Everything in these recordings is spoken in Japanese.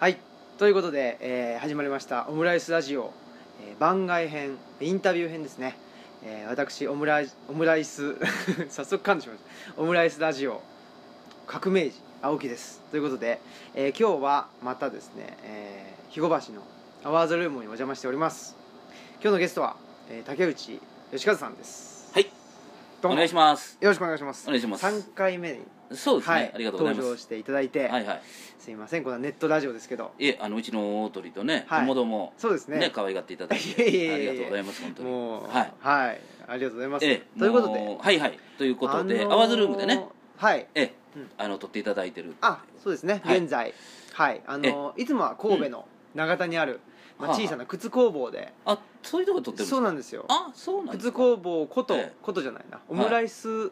はい。ということで、えー始まりましたオムライスラジオ、えー番外編インタビュー編ですね、えー私オムライオムライス 早速噛んでしまいました。オムライスラジオ。革命児青木です。ということで、えー今日はまたですね、えー肥後橋のアワーズルームにお邪魔しております。今日のゲストは、えー竹内義和さんです。お願いします。よろしくお願いします。お願いします。3回目に、そうですね、はい、ありがとうございます。登場していただいて、はいはい。すいませんこれはネットラジオですけど。いえあのうちの大鳥とねはい。友もそうですね。ね可愛がっていただいて。ありがとうございます本当に。もうはい。はい、ありがとうございます、ええということもでうはいはい。ということで、あのーアワーズルームでね。はい。ええ。うん。あの撮っていただいてる。あそうですね、はい。現在。はい。あのいつもは神戸の長田にある、まあ、はあ小さな靴工房で、あそういうとこ撮ってるんですか？そうなんですよ。あそうなんですか？靴工房こと、ええ。ことじゃないな。オムライス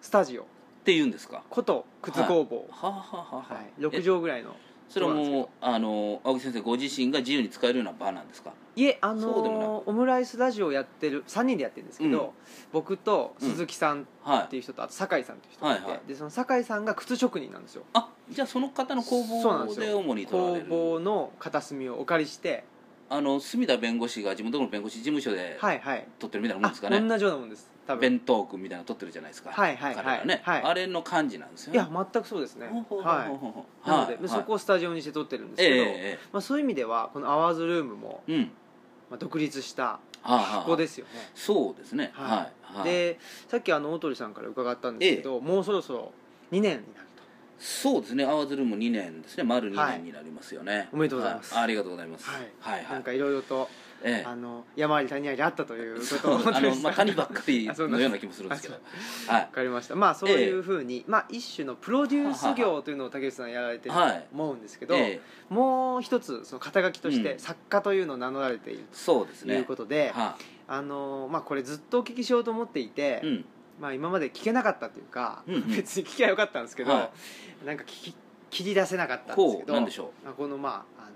スタジオ。って言うんですか？こと靴工房、はあ、はあはあはい、6え畳ぐらいの。それはそうなんですもうあの青木先生ご自身が自由に使えるような場なんですか？いえあそうでもなのオムライスラジオやってる3人でやってるんですけど、うん。僕と鈴木さんはいっていう人とあと酒井さんっていう人がいて、はいはい。でその酒井さんが靴職人なんですよ。あじゃあその方の工そうなん房ですよ。で主に撮られ工る房の片隅をお借りしてあの隅田弁護士が地元の弁護士事務所ではいはい。撮ってるみたいなもんあですかね。同じようなもんです多分。弁当君みたいなの撮ってるじゃないですか。はいはいはい彼らね、はい。あれの感じなんですよいや全くそうですね。ほうほうほうはい。なので、はい。そこをスタジオにして撮ってるんですええけど、えまあ、そういう意味ではこのアワーズルームも、えうん。まあ、独立したはあはあ箱ですよね、そうですね。ははいい、はい、でさっきあの大鳥さんから伺ったんですけど、もうそろそろ2年になるそうですね。アワーズルーム2年ですね。丸2はい。年になりますよね、おめでとうございます。はありがとうございます。はい。はいはい。となんかいろいろと、ええ。あの山あり谷ありあったということあの、まあ、谷ばっかり のような気もするんですけど。はい。わかりました。まあそういうふうに、まあ一種のプロデュース業というのを竹内さんやられてるとはい思うんですけど、ええ。もう一つその肩書きとしてうん。作家というのを名乗られているうですね。いうことで、はあのまあこれずっとお聞きしようと思っていて、い、うんまあ今まで聞けなかったというか、うんうん。別に聞きゃよかったんですけど、はなんか聞き切り出せなかったんですけどほうなんでしょう？まあこのまああの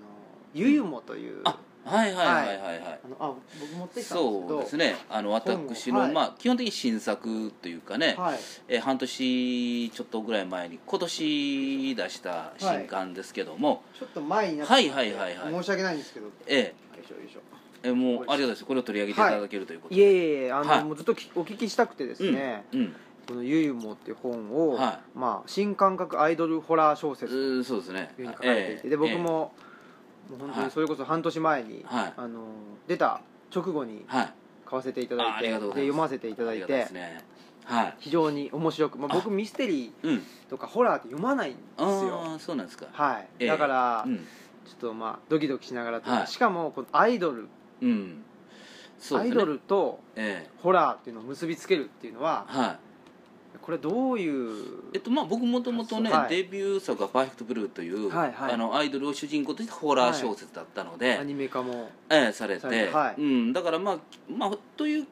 ゆゆもという、あはいはいはいはい。はい。あのあ僕持ってきたんですけどそうですね。あの私の、はい。まあ基本的に新作というかね、はい。えー半年ちょっとぐらい前に今年出した新刊ですけども、ちょっと前になってはいはいはいはい。申し訳ないんですけど。よえ。いしょよいしょええーもうありがいます。これを取り上げていただけるということで、い。えいえいえあの、はい。もうずっときお聞きしたくてですね、うん、うん。この「ゆゆも」っていう本を、はまあ、新感覚アイドルホラー小説そうでうふうに書かれていて、で僕も,、もう本当はい。にそれこそ半年前に、はい。あの出た直後にえーはい。買わせていただいてりがとうございで読ませていただいてね。はい。非常に面白く、まあ、僕あミステリうん。ーとかホラーって読まないんですよ。そうなんですか。はい、ええ。だから、うん、ちょっとまあドキドキしながらしかもこのアイドル、うん、そうですね。アイドルとえホラーっていうのを結びつけるっていうのはえはい。これどういう？えっとまあ、僕もともとね、はい。デビュー作が「パーフェクトブルー」という、はいはい。あのアイドルを主人公としてホラー小説だったので、アニメ化もええされてされてはい。うん、だからまあ、まあ、という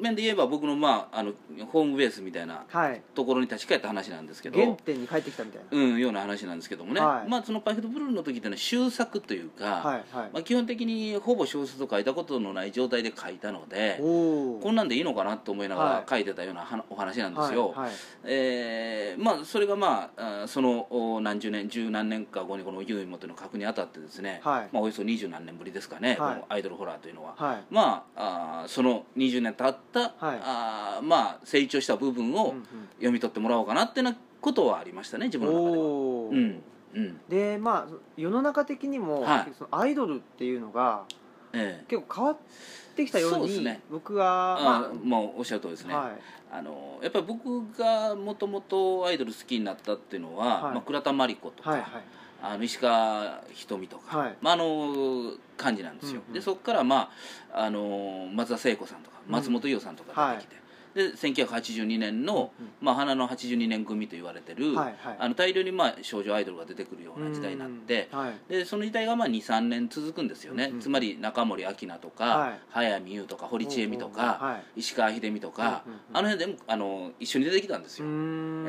面で言えば僕の,、まあ、あのホームベースみたいなはい。ところに立ち返った話なんですけど原点に帰ってきたみたいな、うん、ような話なんですけどもね、はい。まあ、そのパーフェクトブルーの時っていうのは終作というか、はいはい、まあ、基本的にほぼ小説を書いたことのない状態で書いたのでこんなんでいいのかなと思いながはい。ら書いてたようなはお話なんですよ。はいはい。えーまあ、それがまああそのお何十年十何年か後にこの「ユーモ」というのを書くにあたってですね、はい。まあ、およそ二十何年ぶりですかね、はい。このアイドルホラーというのは、はい。まああーその20年経った、はい。あーまあ、成長した部分をうん読み取ってもらおうかなっていうことはありましたね自うん分の中では。うんうん。でまあ世の中的にも、はい。そのアイドルっていうのがええ。結構変わってきたようにそうですね。僕はあまーもうおっしゃる通りですね、あはい。あのやっぱり僕がもともとアイドル好きになったっていうのは、はい。まあ、倉田真理子とか、はいはいあの石川ひとみとか、はい。まあ、あの感じなんですよ、うんうんでそこから、まあ、あの松田聖子さんとかうん松本伊代さんとか出てきて、で1982年の、うんまあ、花の82年組と言われてる、はいはい。あの大量に、まあ、少女アイドルが出てくるような時代になって、うんはい。でその時代がまあ23年続くんですよね、うんうん。つまり中森明菜とか、はい。早見優とか堀ちえみとか、はい。石川秀美とか、うんうんうん。あの辺でもあの一緒に出てきたんですうよ、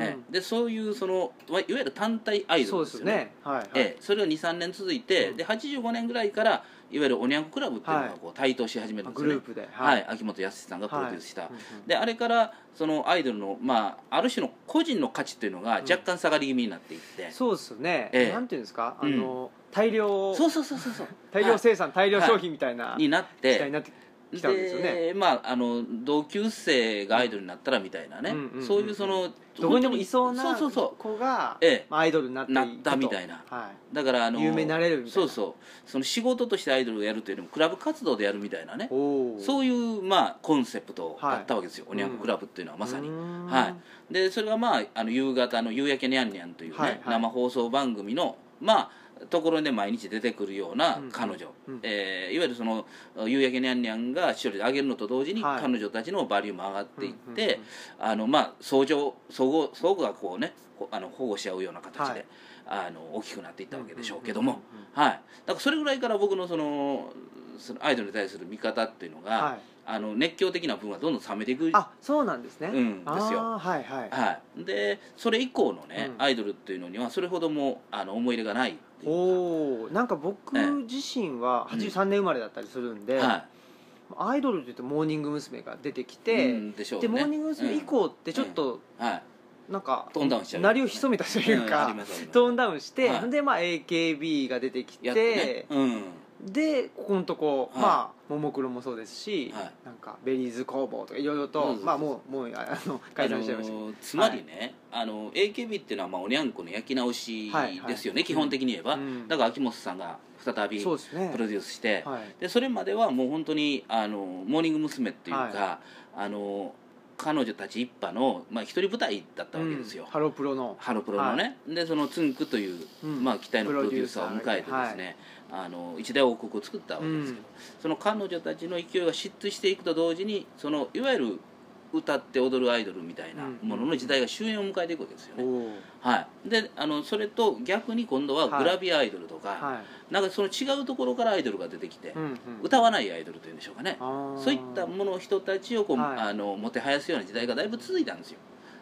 ええ。でそういうそのいわゆる単体アイドそうルでよね。ですすよね。はいはい、ええ。それが23年続いて、うん。で85年ぐらいからいわゆるおにゃんこクラブっていうのがはい。こう台頭し始めるんですよね。グループで。はい、秋元康さんがプロデュースした、であれからそのアイドルの、まあ、ある種の個人の価値っていうのが若干下がり気味になっていって、そうですよね、ええ。なんていうんですか？あうん。の、大量そうそうそうそうそう。大量生産、大量消費みたいなになってなってきたんですよね。でまああの同級生がアイドルになったらみたいなね、そういうそのどこにでもいそうなそうそうそ子がアイドルになっなったみたいな。はうだからあの有名になれるみたいな。そうそう。その仕事としてアイドルをやるというよりもクラブ活動でやるみたいなね。そういう、まあ、コンセプトはいだったわけですよ、おにゃんこクラブっていうのはまさに、はい、でそれがまああの夕方の「夕焼けにゃんにゃん」というね、はいはい。生放送番組のまあところで毎日出てくるようなうん。彼女、うん。えーいわゆるその「夕焼けにゃんにゃん」が視聴率上げるのと同時に、はい。彼女たちのバリューも上がっていって、うんうんうんあのまあ相乗相互相互がこうねこあの保護し合うような形で、はい。あの大きくなっていったわけでしょうけども、うんうんうん。はい、だからそれぐらいから僕のそのそのアイドルに対する見方っていうのが、はいあの熱狂的な部分がどんどん冷めていくあそうなんですね、うんですよ。はいはい。はい、でそれ以降のね、うん。アイドルっていうのにはそれほどもあの思い入れがないっていうおおなんか僕ええ。自身は83年生まれだったりするんで、かはアイドルって言うとモーニング娘。が出てきい、て、うんでしょうでねモーニング娘。以降ってちょっとうん。はい。なんかトーンダウンしちゃう。鳴りを潜めたというかトーンダウンして、はい。でまあ AKB が出てきてね。うんでここのとこ、はい。まあももクロもそうですし、はい。なんか Berryz工房とかいろいろとまあもうもうあの解散しちゃいましたけど、あのーつまりね、あの AKB っていうのはまあおにゃんこの焼き直しはいはい。ですよね、基本的に言えば、うん。だから秋元さんが再びそうですね。プロデュースして、はい。でそれまではもう本当にあのモーニング娘。っていうか、はあの彼女たち一派の、まあ、一人舞台だったわけですよ、うん。ハロプロの。ハロプロのね、でそのつんくという、うん。まあ、期待のプロデューサーを迎えてですね、あの一大王国を作ったわけですけど、その彼女たちの勢いが失墜していくと同時にそのいわゆる歌って踊るアイドルみたいなものの時代が終焉を迎えていくわけですよね、おーはい、であのそれと逆に今度はグラビアアイドルとか、はい。なんかその違うところからアイドルが出てきて、うんうん。歌わないアイドルというんでしょうかね。そういったもの人たちをこう、はい。あのもてはやすような時代がだいぶ続いたんですよ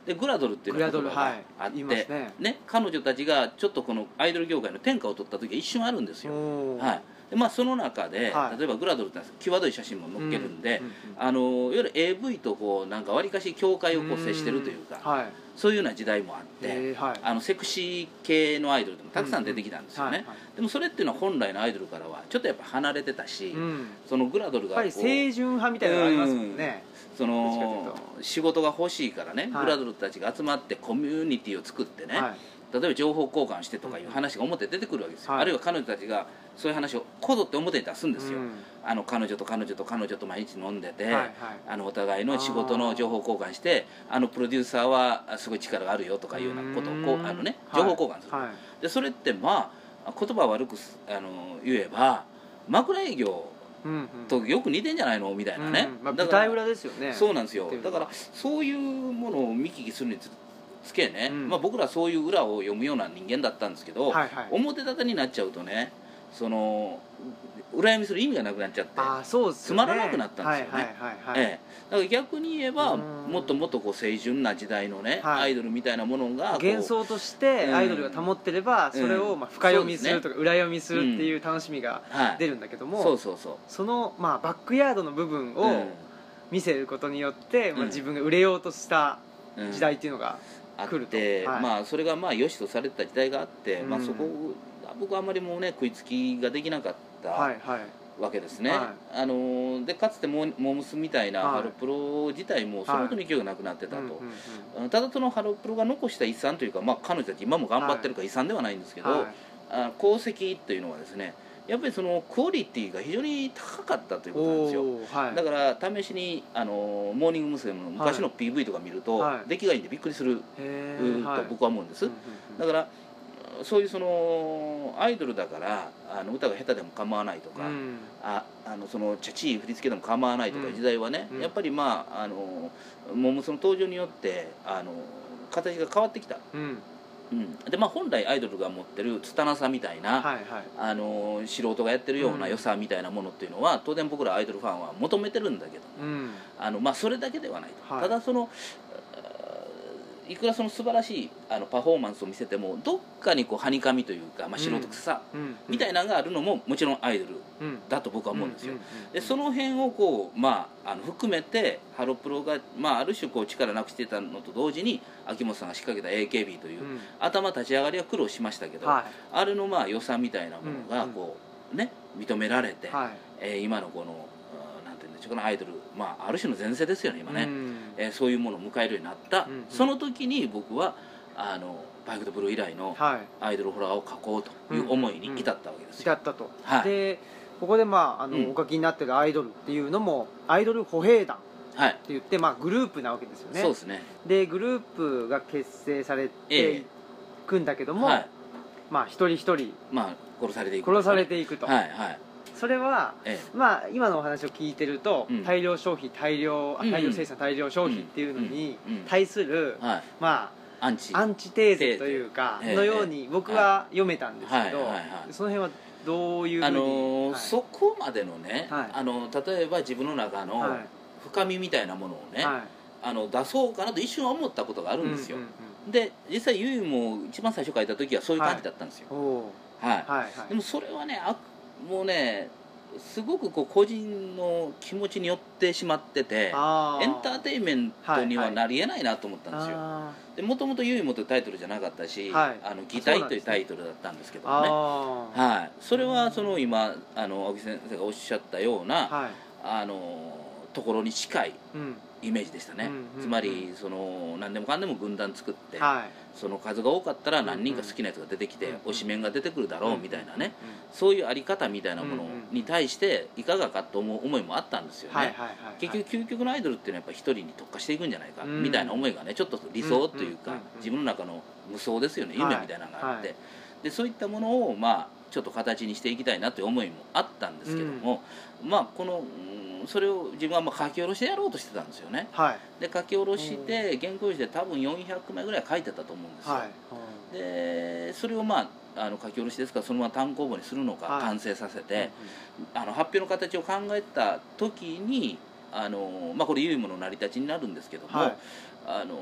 でグラドルっていうの葉があって、言いますね。彼女たちがちょっとこのアイドル業界の天下を取った時が一瞬あるんですよ、はい。でまあ、その中で、はい。例えばグラドルって際どい写真も載っけるんで、うんうんあのいわゆる AV とこうなんかわりかし境界をこう接してるというか、はい。そういうような時代もあって、えーはい。あのセクシー系のアイドルでもたくさん出てきたんですよね、でもそれっていうのは本来のアイドルからはちょっとやっぱ離れてたし、うん。そのグラドルがやっぱり清純派みたいなのがありますもんね。そどっちかの仕事が欲しいからね、はい。グラドルたちが集まってコミュニティを作ってね、はい。例えば情報交換してとかいう話が表に出てくるわけですよ、はい。あるいは彼女たちがそういう話をこぞって表に出すんですよ、うん。あの彼女と彼女と彼女と毎日飲んでて、はいはい。あのお互いの仕事の情報交換してあのプロデューサーはあすごい力があるよとかいうようなことをこううん。あのね情報交換する、はい。でそれってまあ言葉を悪くすあの言えば枕営業とよく似てんじゃないの？みたいなね、うんまあ、舞台裏ですよね。そうなんですよ。だからそういうものを見聞きするにつつけね、うん。まあ、僕らそういう裏を読むような人間だったんですけど、はいはい。表立てになっちゃうとねその羨みする意味がなくなっちゃって、ああそうね。つまらなくなったんですよね。はいはいはいはい、ええ、だから逆に言えばうん。もっともっとこう清純な時代のね、はい。アイドルみたいなものが幻想としてうん。アイドルが保ってれば、それをまあ深読みするとか裏読みするっていう楽しみがはい、出るんだけども、そうそうそう。そのまあバックヤードの部分を見せることによって、まあ、うん自分が売れようとしたうん。うん時代っていうのが、あ来ると。って、はい。まあそれがまあ良しとされてた時代があって、まあうん。そこ僕はあんまりもうね食いつきができなかったはいはいわけですね、はあのーでかつてモーモームスみたいなはい。ハロプロ自体もそのほどに勢いがなくなってたと、うんうんうん。うんただそのハロプロが残した遺産というか、まあ、彼女たち今も頑張ってるから遺産ではないんですけど、はい。あ功績というのはですねやっぱりそのクオリティが非常に高かったということなんですよ。はい。だから試しにあのモーニング娘。の昔の PV とか見ると、はい。出来がいいんでびっくりする、と僕は思うんです、だからそういうそのアイドルだからあの歌が下手でも構わないとか、うん。ああのそのチャチい振り付けでも構わないとか時代はね、うん。やっぱりまああのモームスの登場によってあの形が変わってきた、うん。うん、でまあ本来アイドルが持ってる拙さみたいな、はいはい。あの素人がやってるようなうん。良さみたいなものっていうのは当然僕らアイドルファンは求めてるんだけどうん。あの、まあ、それだけではないと、はい。ただそのいくらその素晴らしいあのパフォーマンスを見せてもどっかにこうはにかみというか、まあ、素人臭うんみたいなのがあるのももちろんアイドルうんだと僕は思うんですよ、でその辺をこう、まあ、あの含めてハロプロが、まあ、ある種こう力なくしてたのと同時に秋元さんが仕掛けた AKB という、うん。頭立ち上がりは苦労しましたけど、はあれのまあ良さみたいなものがうんこう、ね認められて、いはい。えー今のこのうんなんていうんでしょうかねアイドル、まあ、ある種の前世ですよね今ね、うん。えーそういうものを迎えるようになった、うんうん。その時に僕はあのバイクとブルー以来のはい。アイドルホラーを描こうという思いに至ったわけですよ、至ったと、はい。でここでまああの、うん。お書きになってるアイドルっていうのもアイドル歩兵団ってはい。言って、まあ、グループなわけですよね。そうですね。でグループが結成されてえいくんだけども、はい。まあ一人一人まあ殺されていく殺されていくと、はいはいそれはえまあ今のお話を聞いてると、うん。大量消費大量あうん。うん大量生産大量消費っていうのにうん。うん。対する、えはい。まアンチ。あアンチテーゼというかのように僕は読めたんですけど、はいはいはいその辺はどういうふうに、あのーはい。そこまでのね、はい。あの例えば自分の中のはい。深みみたいなものをね、はい。あの出そうかなと一瞬思ったことがあるんですよ、うで実際ゆいも一番最初書いた時はそういう感じだったんですよ。はい、ーはいはいでもそれはねあもうねすごくこう個人の気持ちによってしまっててあエンターテインメントにははいなりえないなと思ったんですよ、あでもともと「ゆいも」というタイトルじゃなかったし「はい。あの擬態」というタイトルだったんですけーどもね。はい、それはその今あの青木先生がおっしゃったような、はい。あのところに近いうんイメージでしたね、つまりその何でもかんでも軍団作って、はい。その数が多かったら何人か好きなやつが出てきて、推しメンが出てくるだろうみたいなね、うそういうあり方みたいなものに対していかがかと思う思いもあったんですよね、結局究極のアイドルっていうのはやっぱ一人に特化していくんじゃないかうん。みたいな思いがねちょっと理想というか自分の中の無双ですよねはい。夢みたいなのがあって、はい。でそういったものをまあちょっと形にしていきたいなという思いもあったんですけども、まあこのうんそれを自分はまあ書き下ろしてやろうとしてたんですよね。はい。で書き下ろして原稿用紙で多分400枚ぐらい書いてたと思うんですよ、はい。でそれをまああの書き下ろしですからそのまま単行本にするのかはい。完成させて、うんあの発表の形を考えた時にあの、まあ、これ「ゆいもの成り立ち」になるんですけども、はい。あの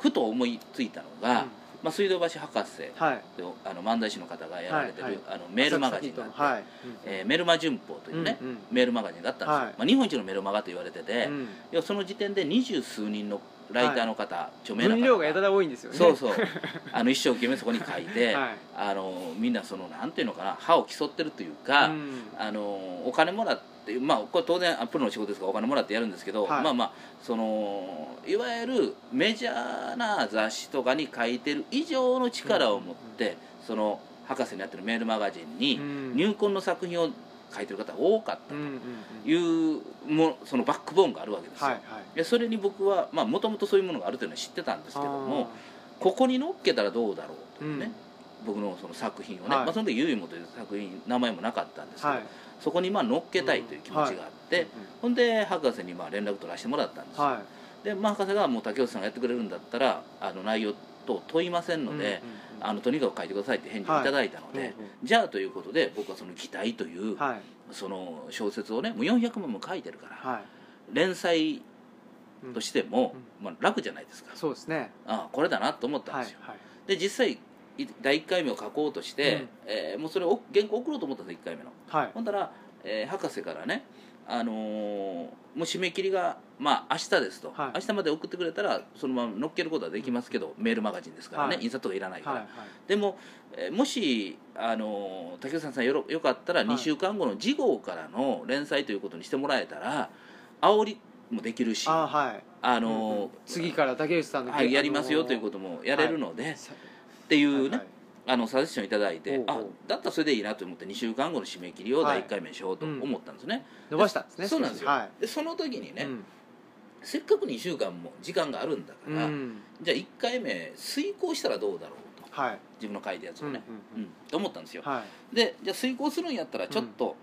ふと思いついたのが、まあ、水道橋博士はい。とあの漫才師の方がやられてる、あのメールマガジンがあって、はい。えーメルマ旬報というね、メールマガジンがあったんですよ、はい。まあ、日本一のメルマガと言われてて、うん。要はその時点で二十数人のライターの方、著名な方分量がやたら多いんですよね。そうそう。あの一生懸命そこに書いて、はい。あのみんなそのなんていうのかな歯を競ってるというか、うん。あのお金もらってまあこれ当然プロの仕事ですからお金もらってやるんですけど、はいまあまあそのいわゆるメジャーな雑誌とかに書いてる以上の力を持って、その博士になってるメールマガジンにうん入魂の作品を書いてる方が多かったうんうんうんというもそのバックボーンがあるわけですよ、はいはいでそれに僕はもともとそういうものがあるというのは知ってたんですけどもここに乗っけたらどうだろうというね、僕のその作品をね、はいまあ、その時「ゆいも」という作品名前もなかったんですけど、はいそこにまあ乗っけたいという気持ちがあって、うんほんで博士にまあ連絡取らせてもらったんですよ、はで、まあ、博士がもう竹内さんがやってくれるんだったらあの内容等問いませんいので、うんうんうん。あのとにかく書いてくださいって返事をいただいたので、はいうんうんじゃあということで僕はその「期待」という、はい。その小説をねもう400万も書いてるから、はい。連載うんとしても、まあ、楽じゃないですか、そうですね。ああこれだなと思ったんはいですよ、はいで実際い第1回目を書こうとして、うん。えーもうそれを原稿送ろうと思ったんです1回目の。はい。ほんだら、えー博士からね、あのーもう締め切りが、まあ、明日ですと、はい。明日まで送ってくれたらそのまま乗っけることはできますけど、メールマガジンですからね、はい。印刷とかいらないから、はいでも、えーもし、あのー竹内さんよろよかったらはい。2週間後の次号からの連載ということにしてもらえたら煽りもできるし、あはい。あのー次から竹内さんのはい、やりますよということもやれるので、っていうね、あのサジェッションいただいてあだったらそれでいいなと思って2週間後の締め切りをはい。第1回目にしようと思ったんですね、伸ばしたんですねそうなんですよ、はでその時にね、いうん。せっかく2週間も時間があるんだから、うんじゃあ1回目遂行したらどうだろうと。はい。自分の書いたやつをね、うんうんうん。と思ったんですよ。はい。でじゃあ遂行するんやったらちょっと、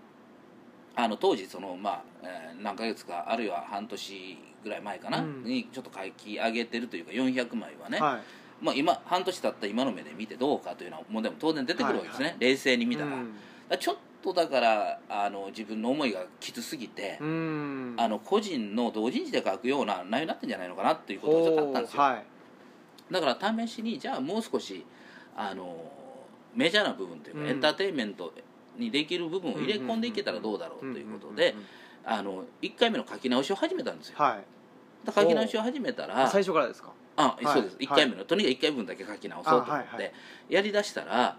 あの当時そのまあ、えー何ヶ月かあるいは半年ぐらい前かな、うん。にちょっと書き上げてるというか400枚はね、はいまあ、今半年経った今の目で見てどうかというような問題も当然出てくるわけですね、冷静に見たら,、うん。らちょっとだからあの自分の思いがきつすぎて、うん。あの個人の同人誌で書くような内容になってんじゃないのかなっていうことがちょっとあったんですよ、はい。だから試しにじゃあもう少しあのメジャーな部分というか、うん。エンターテインメントにできる部分を入れ込んでいけたらどうだろうということでんんんんあの1回目の書き直しを始めたんですよ。はい。書き直しを始めたら最初からですか？あ、はい。そうです。はい。1回目の、とにかく1回分だけ書き直そうと思って、やりだしたら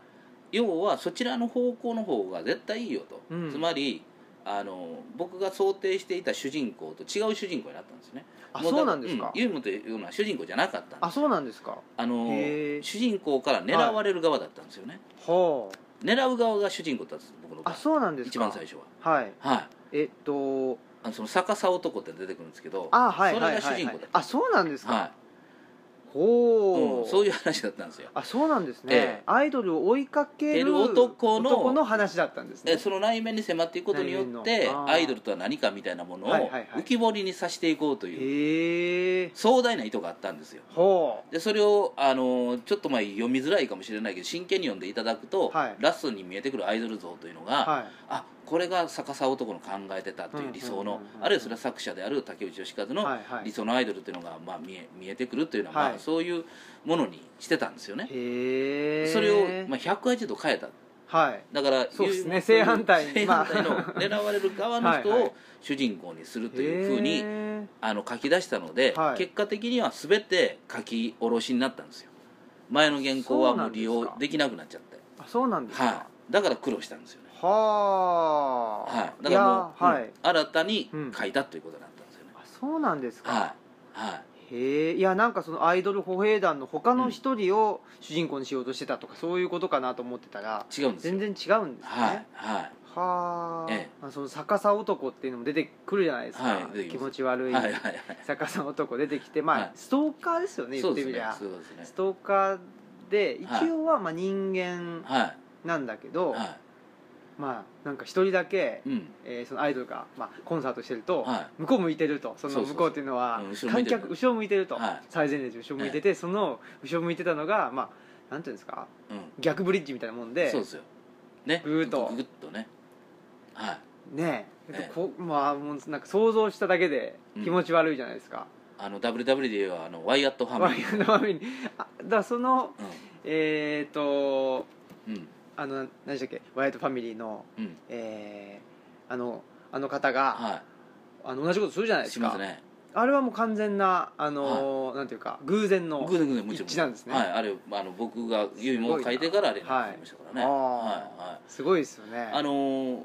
要はそちらの方向の方が絶対いいよと、うん。つまりあの僕が想定していた主人公と違う主人公になったんですね。あそうなんですか？うんユームというのは主人公じゃなかったんです。あそうなんですか？あの主人公から狙われる側だったんですよね、ほう狙う側が主人公だったんです僕の場あ合そうなんですか？一番最初は。はい。はい。えっと。あのその逆さ男って出てくるんですけどあはいそれがはいはい。はい主人公だったあそうなんですか？はい、ほううんそういう話だったんですよ。あそうなんですえねアイドルを追いかけるる男の男の話だったんですね。でその内面に迫っていくことによってアイドルとは何かみたいなものを浮き彫りにさせていこうという壮大な意図があったんですよ。ほでそれをあのちょっとまあ読みづらいかもしれないけど真剣に読んでいただくと、はい。ラストに見えてくるアイドル像というのが、うはい。あこれが逆さ男の考えてたという理想の、あるいはそれは作者である竹内義和のはいはい。理想のアイドルというのが、まあ、見え見えてくるというのは、まあはいそういうものにしてたんですよね。へえそれを、まあ、180度変えた。はい。だからそうですね。いう正反対に。正反対の狙われる側の人はいはい。を主人公にするというふうにあの書き出したので、はい。結果的には全て書き下ろしになったんですよ。前の原稿はもう利用できなくなっちゃって。あそうなんですか。はい。だから苦労したんですよ。ねはあ。はい。だからもう、やはいうん。新たにうん書いたということだったんですよね、あそうなんですか。はい。はい。へえいやなんかそのアイドル歩兵団の他の一人を主人公にしようとしてたとかそういうことかなと思ってたら違うんですよ。全然違うんですね。はい。はい。はあ、ええ。まあその逆さ男っていうのも出てくるじゃないですか、はい気持ち悪い。はいはいはい。逆さ男出てきてまあ、はい。ストーカーですよね言ってみりゃ。そうですね。ストーカーではい一応はまあ人間はなんだけど、い。はまあなんか一人だけ、いうん。えーそのアイドルが、まあ、コンサートしてると、は向こう向いてると。そのそうそうそう。向こうっていうのはうん後ろ向い観てる。客後ろ向いてると、はい。最前列後ろ向いてて、その後ろ向いてたのがまあなんていうんですかうん。逆ブリッジみたいなもんでそうですよ。ね。ぐーっと。ぐぐっとね。はい。ねえ。ええ。こまあもうなんか想像しただけで気持ち悪いじゃないですか、あの WW で言えばあのワイアットファミリー。ワイヤーのファミリー。あだからそのうえっ、とんうんあの何でしたっけ？ワイヤートファミリーのうん。えーあのあの方が、はあの同じことするじゃないいですか。しますね。あれはもう完全なあのーなんていうか偶然の偶然偶然もちろん。一致なんですね。はいあれあの僕がユイモを書いてからあれにな。りましたからね。すごいですよね。あのー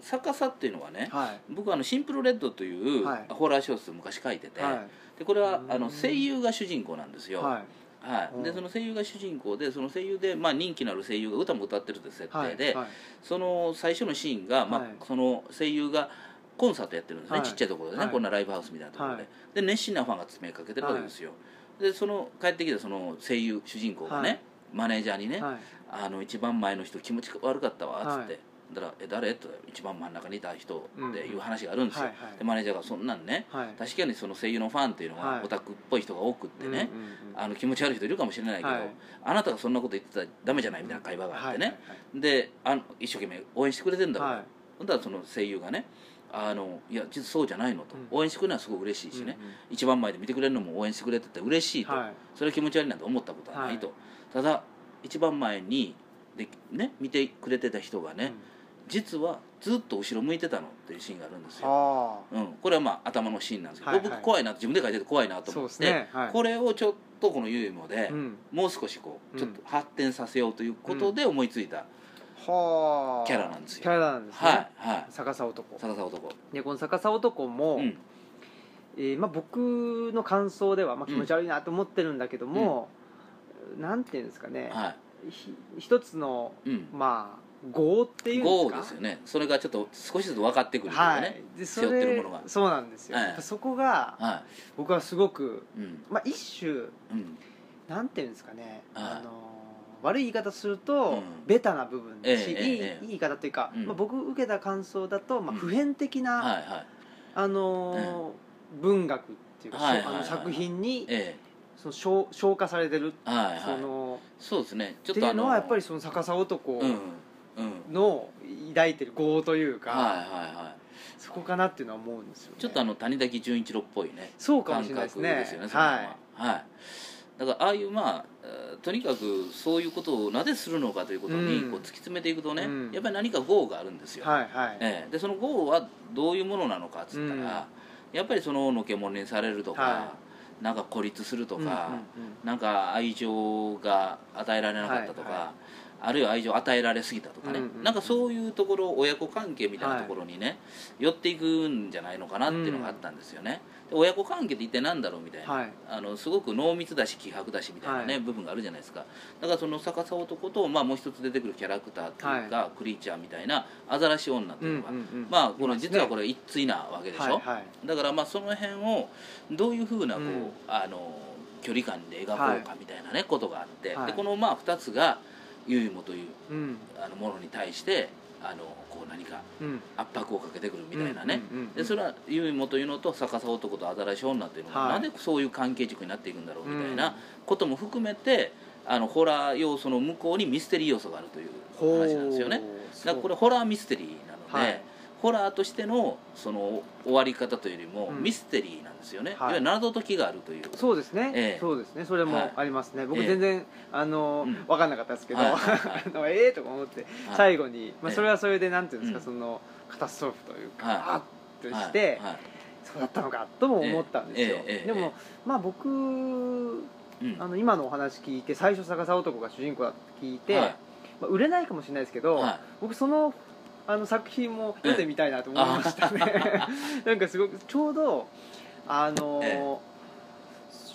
逆さっていうのはねはい。僕はあのシンプルレッドというはい。ホラー小説を昔書いてて、はでこれはうん。あの声優が主人公なんですよ、いはいはい、でうん。その声優が主人公でその声優で、まあ、人気のある声優が歌も歌ってるという設はい定で、はいその最初のシーンが、まあはい。その声優がコンサートやってるんですね、はい。ちっちゃいところでね、はい。こんなライブハウスみたいなところで、はい。で熱心なファンが詰めかけてるわけですよ、でその帰ってきたその声優主人公がね、はい。マネージャーにね、はい。あの一番前の人気持ち悪かったわっつって、はいだから「え誰?」って一番真ん中にいた人っていう話があるんですよ、はいはい。でマネージャーがそんなんねはい。確かにその声優のファンっていうのははい。オタクっぽい人が多くってね、うんうんうん。あの気持ち悪い人いるかもしれないけど、はい。あなたがそんなこと言ってたらダメじゃないみたいな会話があってね、はいであの一生懸命応援してくれてんだろう、はい。ほんだらその声優がねあのいや実はそうじゃないのと、うん。応援してくれるのはすごい嬉しいしね、うんうん一番前で見てくれるのも応援してくれてて嬉しいと、はい。それは気持ち悪いなんて思ったことはないと、ただ一番前にで、ね、見てくれてた人がね、実はずっと後ろ向いてたのっていうシーンがあるんですよ、あ。うん、これはまあ頭のシーンなんですけど、はいはい。僕怖いな自分で書いてて怖いなと思って、ね。はいこれをちょっとこのユーモで、あうん。もう少しこううんちょっと発展させようということで思いついた、はあ。キャラなんですよ。キャラなんですね。はいはい。逆さ男。逆さ男。でこの逆さ男も、うん。えーまあ、僕の感想では、まあ、気持ち悪いなと思ってるんだけども、なんていうんですかね、はひ一つのいうん。まあ業っていうんですか？ですよね。それがちょっと少しずつ分かってくるというかはい。ね、でそ背負ってるれものが。そうなんですよ、はい。そこがは僕はすごく、いうん。まあ、一種うん。なんていうんですかね、はい。あの悪い言い方すると、うん。ベタな部分だし、ええいいええ。いい言い方というか、うん。まあ、僕受けた感想だと、まあ、うん。普遍的な、はいはい。あのー文学っていうか、はいはいはいあの作品にえその消消化されてる、えはいはい。そのそうですね。ちょっていうのはやっぱりその逆さ男うんうんの抱いてる業というか、はいはいはい。そこかなっていうのは思うんですよね。ちょっとあの谷崎潤一郎っぽいね。そうかもしれないですね。感覚ですよねはははい。だだからああいうまあえーとにかくそういうことをなぜするのかということにうん。こう突き詰めていくとね、うん。やっぱり何か業があるんですよ、はいはい。ええ。でその業はどういうものなのかっつったら、やっぱりそののけものにされるとか、はなんか孤立するとか、うんうんうん。なんか愛情が与えられなかったとか、はいはいあるいは愛情与えられすぎたとかね、うんうんうん。なんかそういうところ親子関係みたいなところにね、寄っていくんじゃないのかなっていうのがあったんですよね、で親子関係って一体何だろうみたいな、はい。あのすごく濃密だし希薄だしみたいなね、はい。部分があるじゃないですか。だからその逆さ男と、まあ、もう一つ出てくるキャラクターっていうか、クリーチャーみたいなアザラシ女っていうのが、うんうんうんまあこの実はこれ一対なわけでしょ、はいはい。だからまあその辺をどういうふうなこう、うん。あの距離感で描こうかみたいなね、ことがあって、はい。でこのまあ2つがユイモといううん。あのものに対してあのこう何かうん。圧迫をかけてくるみたいなね、でそれはユイモというのと逆さ男とアザラシ女っていうのが、はい。なんでそういう関係軸になっていくんだろうみたいうん。なことも含めてあのホラー要素の向こうにミステリー要素があるという話なんですよね。だからこれホラーミステリーなので、はいホラーとしてのその終わり方というよりも、うん。ミステリーなんですよね、はい。い、わゆる謎解きがあるという。そうですね、ええ。そうですね。それもありますね、僕ええ。全然あの、うん。分かんなかったですけど、はい。はい。ええとか思って、はい。最後に、まあ、ええ。それはそれでなんていうんですか、うん。そのカタストローフというか、はい。あっとして、はい。はい。そうだったのかとも思ったんですよ、ええ。ええ。でも、まあ僕うん。あの今のお話聞いて最初逆さ男が主人公だって聞いて、はい。まあ、売れないかもしれないですけど、はい。僕そのあの作品も読んでみたいなと思いましたね。なんかすごくちょうどあの、え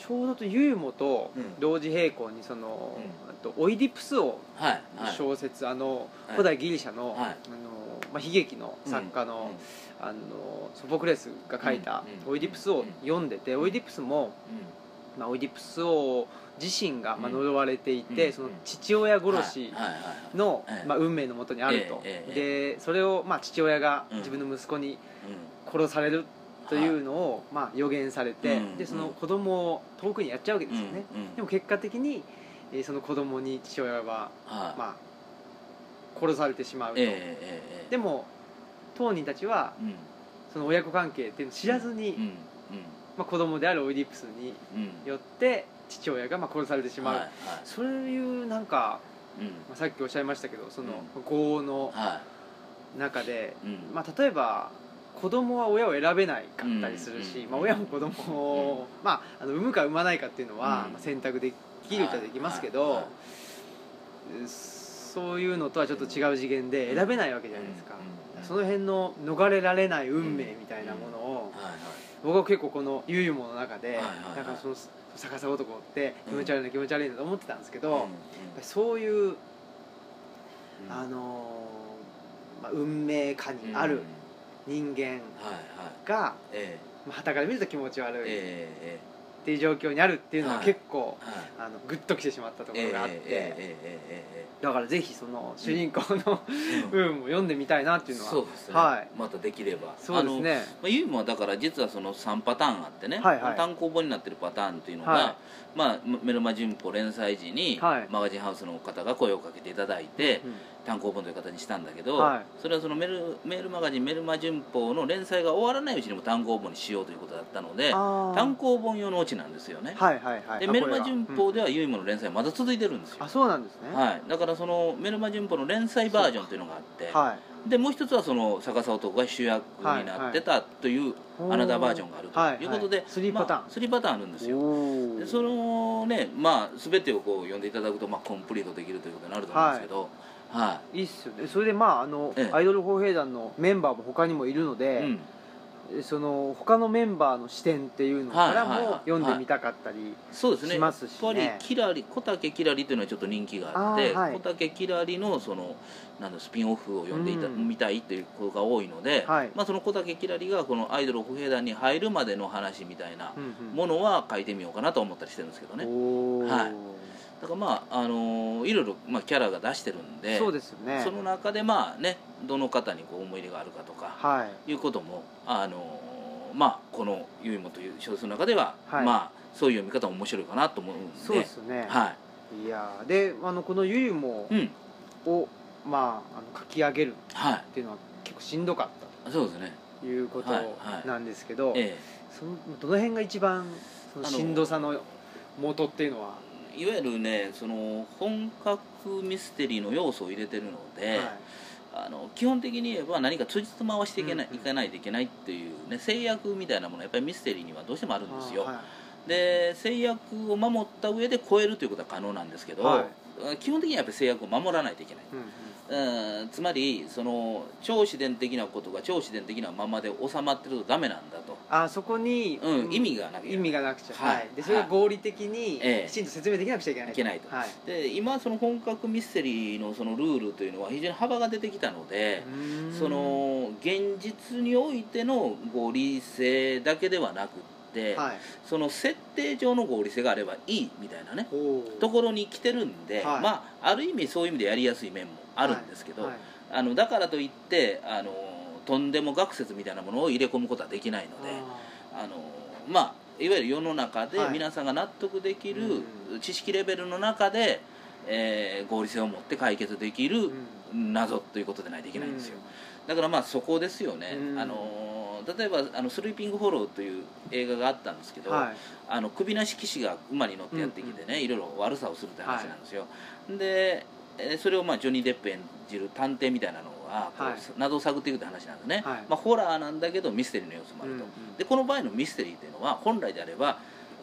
ちょうどとユーモとうん。同時並行にその、うあとオイディプス王はいはい。小説、あのはい。古代ギリシャの,、はい。あのまあ、悲劇の作家の,、あのソフォクレスが書いたうん。オイディプス王を読んでて、オイディプスも、まあ、オイディプス王自身がまあうん。呪われていて、うん。その父親殺しはい。はい。はい。まあ、運命のもとにあると、ええ。でそれをまあ父親がうん。自分の息子にう殺されるというのをまあ予言されて、うん。でその子供を遠くにやっちゃうわけんですよね、うん。うん。でも結果的に、えーその子供に父親は、はい。まあ、殺されてしまうと、ええ。ええ。えでも当人たちはうん。その親子関係っていうのを知らずに、うん。うん。まあ、子供であるオイディプスにうん。よって父親がまあ殺されてしまう、はいはい。そういうなんか、うん。まあ、さっきおっしゃいましたけどそのう業のは中で、いうん。まあ、例えば子供は親を選べないかったりするし、うん。まあ、親も子供を、まあ、あの産むか産まないかっていうのは、うん。まあ、選択できるっちゃできますけど、はい。はい。そういうのとはちょっと違う次元で選べないわけじゃないですか、その辺の逃れられない運命みたいなものを、はいはい。僕は結構この「ゆいも」の中で、はいはいはい。なんかその逆さ男って気持ち悪いな気持ち悪いなと思ってたんですけど、うんやっぱりそういう、うん。あのーまあ、運命下にある人間はいはい。が、えまあ、旗から見ると気持ち悪えいっえていう状況にあるっていうのははい結構、あのグッときてしまったところがあって、だからぜひその主人公の、部分も読んでみたいなっていうのはそうですね。はい。またできれば。そうですね。まあ、ユーモはだから実はその3パターンあってね、はいはい。単行本になってるパターンっていうのが、はまあ、メルマ旬報連載時に、はい。マガジンハウスの方が声をかけていただいて、うん単行本という形にしたんだけど、はい。それはそのメルメールマガジンメルマ旬報の連載が終わらないうちにも単行本にしようということだったので単行本用のオチなんですよね、はいはいはい。であメルマ旬報では、はユーモの連載まだ続いてるんですよ。うん、あそうなんですね。はい、だからそのメルマ旬報の連載バージョンというのがあって、はい。でもう一つはその逆さ男が主役になってたというアナザーバージョンがあるということで、はいはい。スリーパターン。まあ、3パターンあるんですよ。でそのねまあ全てをこう読んでいただくと、まあ、コンプリートできるということになると思うんですけどはいい。っすよね。それでまああの、ええ。アイドル砲兵団のメンバーも他にもいるのい、で、うん、その他のメンバーの視点っていうのからはいはいはい。も読んでみたかったり、そうですね。しますしね。やっぱりキラリ小竹キラリというのはちょっと人気があってはい。小竹キラリのそのなんだスピンオフを読んでいた、うんみたいということが多いので、はい。まあ、その小竹キラリがこのアイドル歩兵団に入るまでの話みたいなうんうん。ものは書いてみようかなと思ったりしてるんですけどね。おー。はいだからまああのーいろいろ、まあ、キャラが出してるんでそうですよね。その中でまあねどの方にこう思い入れがあるかとかはい。いうこともあのーまあこの「ゆいも」という小説の中では、はい。まあそういう読み方も面白いかなと思うんで。そうですよね、はい。い、やーであのこのゆいもい、うん。を、まあ、あの書き上げるはっていうのは結構しんどかった。いそうですね。ということはいはい。なんですけど、えそのどの辺が一番そのしんどさの元っていうのはいわゆるねその本格ミステリーの要素を入れてるので、はい。あの基本的に言えば何か辻褄をしていけない,、うんうん。いかないといけないっていう、ね、制約みたいなものはやっぱりミステリーにはどうしてもあるんですよ、あはいで制約を守った上で超えるということは可能なんですけど、は基本的にはやっぱり制約を守らないといけない、うんうん、つまりその超自然的なことが超自然的なままで収まってるとダメなんだと、あそこに、うん、意味がなきゃ意味がなくちゃはい。はい。でそれが合理的にええ。きちんと説明できなくちゃいけないいけないと。はい。で今その本格ミステリーのそのルールというのは非常に幅が出てきたので、うーん。その現実においての合理性だけではなくって、はい。その設定上の合理性があればいいみたいなねおところに来てるんで、はい。まあある意味そういう意味でやりやすい面もあるんですけど、はい。あのだからといってあのとんでも学説みたいなものを入れ込むことはできないのでああのまあいわゆる世の中ではい。皆さんが納得できるう知識レベルの中で、えー合理性を持って解決できーるうん。謎ということでないといけないんですよ、だからまあそこですよね、うん。あの例えばあの「スリーピング・フォロー」という映画があったんですけど、はい。あの首なし騎士が馬に乗ってやってきてね、いろいろ悪さをするって話なんですよ、でえーそれをまあジョニー・デップ演じる探偵みたいなのがこう、はい。謎を探っていくって話なんですね、はい。まあ、ホラーなんだけどミステリーの要素もあると、うんうんでこの場合のミステリーというのは本来であれば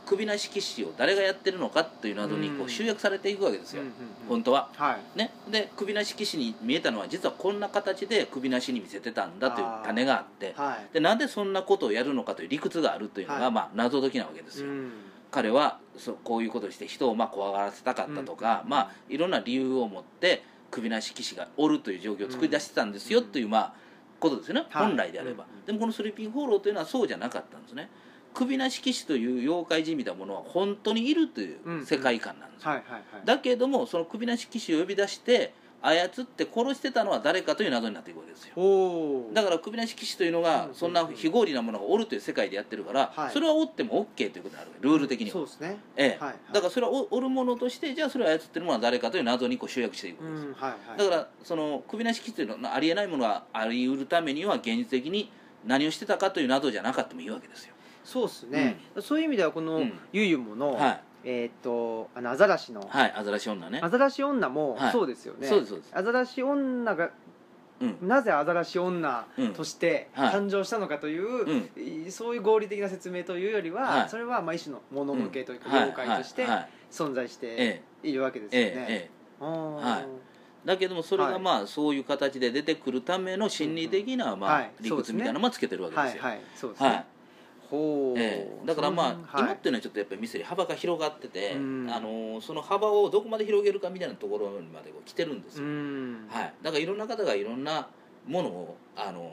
首なし騎士を誰がやってるのかという謎にこう集約されていくわけですよ、うんうんうん。本当は。はい。ね、で首なし騎士に見えたのは実はこんな形で首なしに見せてたんだという種があって。はい。でなんでそんなことをやるのかという理屈があるというのが、はい。まあ、謎解きなわけですよ、うん彼はそうこういうことをして人をまあ怖がらせたかったとか、うんまあ、いろんな理由を持って首なし騎士がおるという状況を作り出してたんですよ、うんというまあことですよね、はい。本来であれば、うんでもこのスリーピングフォローというのはそうじゃなかったんですね。首なし騎士という妖怪じみたものは本当にいるという世界観なんですよ、はいはいはい。だけどもその首なし騎士を呼び出して操って殺してたのは誰かという謎になっていくわけですよ。だから首なし騎士というのがうんそんな非合理なものがおるという世界でやってるから、はい。それはおっても OK ということになるルール的には。そうですね。ええ。はいはい。だからそれはおおるものとしてじゃあそれを操ってるものは誰かという謎にこう集約していくうわけです、んはいはい。だからその首なし騎士というのはありえないものがあり得るためには現実的に何をしてたかという謎じゃなかったもいいわけですよ。そうですね。そういう意味ではこのうん。ゆゆものはいえーっとあのアザラシの。はいアザラシ女ね。アザラシ女もはい。そうですよね。そうですそうです。アザラシ女がうん。なぜアザラシ女うん。としてはい。誕生したのかという、いそういう合理的な説明というよりは、はい。それはまあ一種のもののけというか、はい。妖怪としてはい。はい。存在してえいるわけですえよね。ええ。えあー。はい。だけどもそれはい。がまあそういう形で出てくるための心理的なまあはい。理屈みたいなのもつけてるわけですよ。そうですね。ええ。だからまあ、今っていうのはちょっとやっぱりミステリー幅が広がってて、うん。あのその幅をどこまで広げるかみたいなところにまで来てるんですうよ、ん。はい、だからいろんな方がいろんなものをあの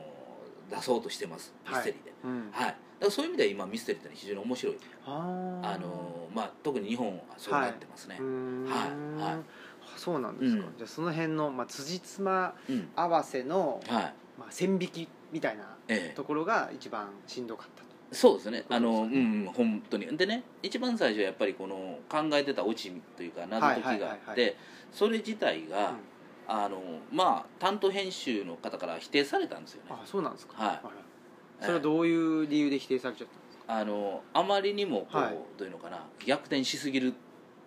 出そうとしてます。ミステリーで、うん。はい。だからそういう意味では今ミステリーってのは非常に面白い。あの、まあ、特に日本はそうなってますね、うーん。はい。はい。あそうなんですか、うん。じゃあその辺の、まあ、辻褄うん。合わせの、はい。まあ、線引きみたいなええ。ところが一番しんどかった。と。そうですね。あのそうん本当に。でね一番最初はやっぱりこの考えてたオチというか謎解きがあってそれ自体が、うん。あのまあ担当編集の方から否定されたんですよね。あそうなんですか、はい。それはどういう理由で否定されちゃったんですか？あのあまりにもこう、はい。どういうのかな逆転しすぎるっ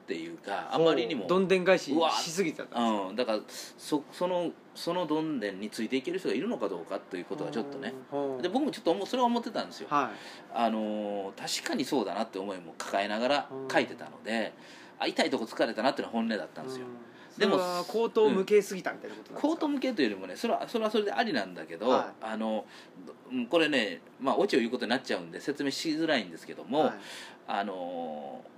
ていうかあまりにもどんでん返しうわしすぎてたんですか？うん、だからそそのそのどんでんについていける人がいるのかどうかということはちょっとね。で僕もちょっとそれは思ってたんですよ。はあのー確かにそうだなって思いも抱えながら書いてたのであ痛いとこ疲れたなっていうのは本音だったいんですよ。うん。でも口頭向けすぎたみたいなことなんですか、コート向けというよりもねそれはそれはそれでありなんだけど、はあのうんこれねまあオチを言うことになっちゃうんで説明しづらいんですけども、はい。あのー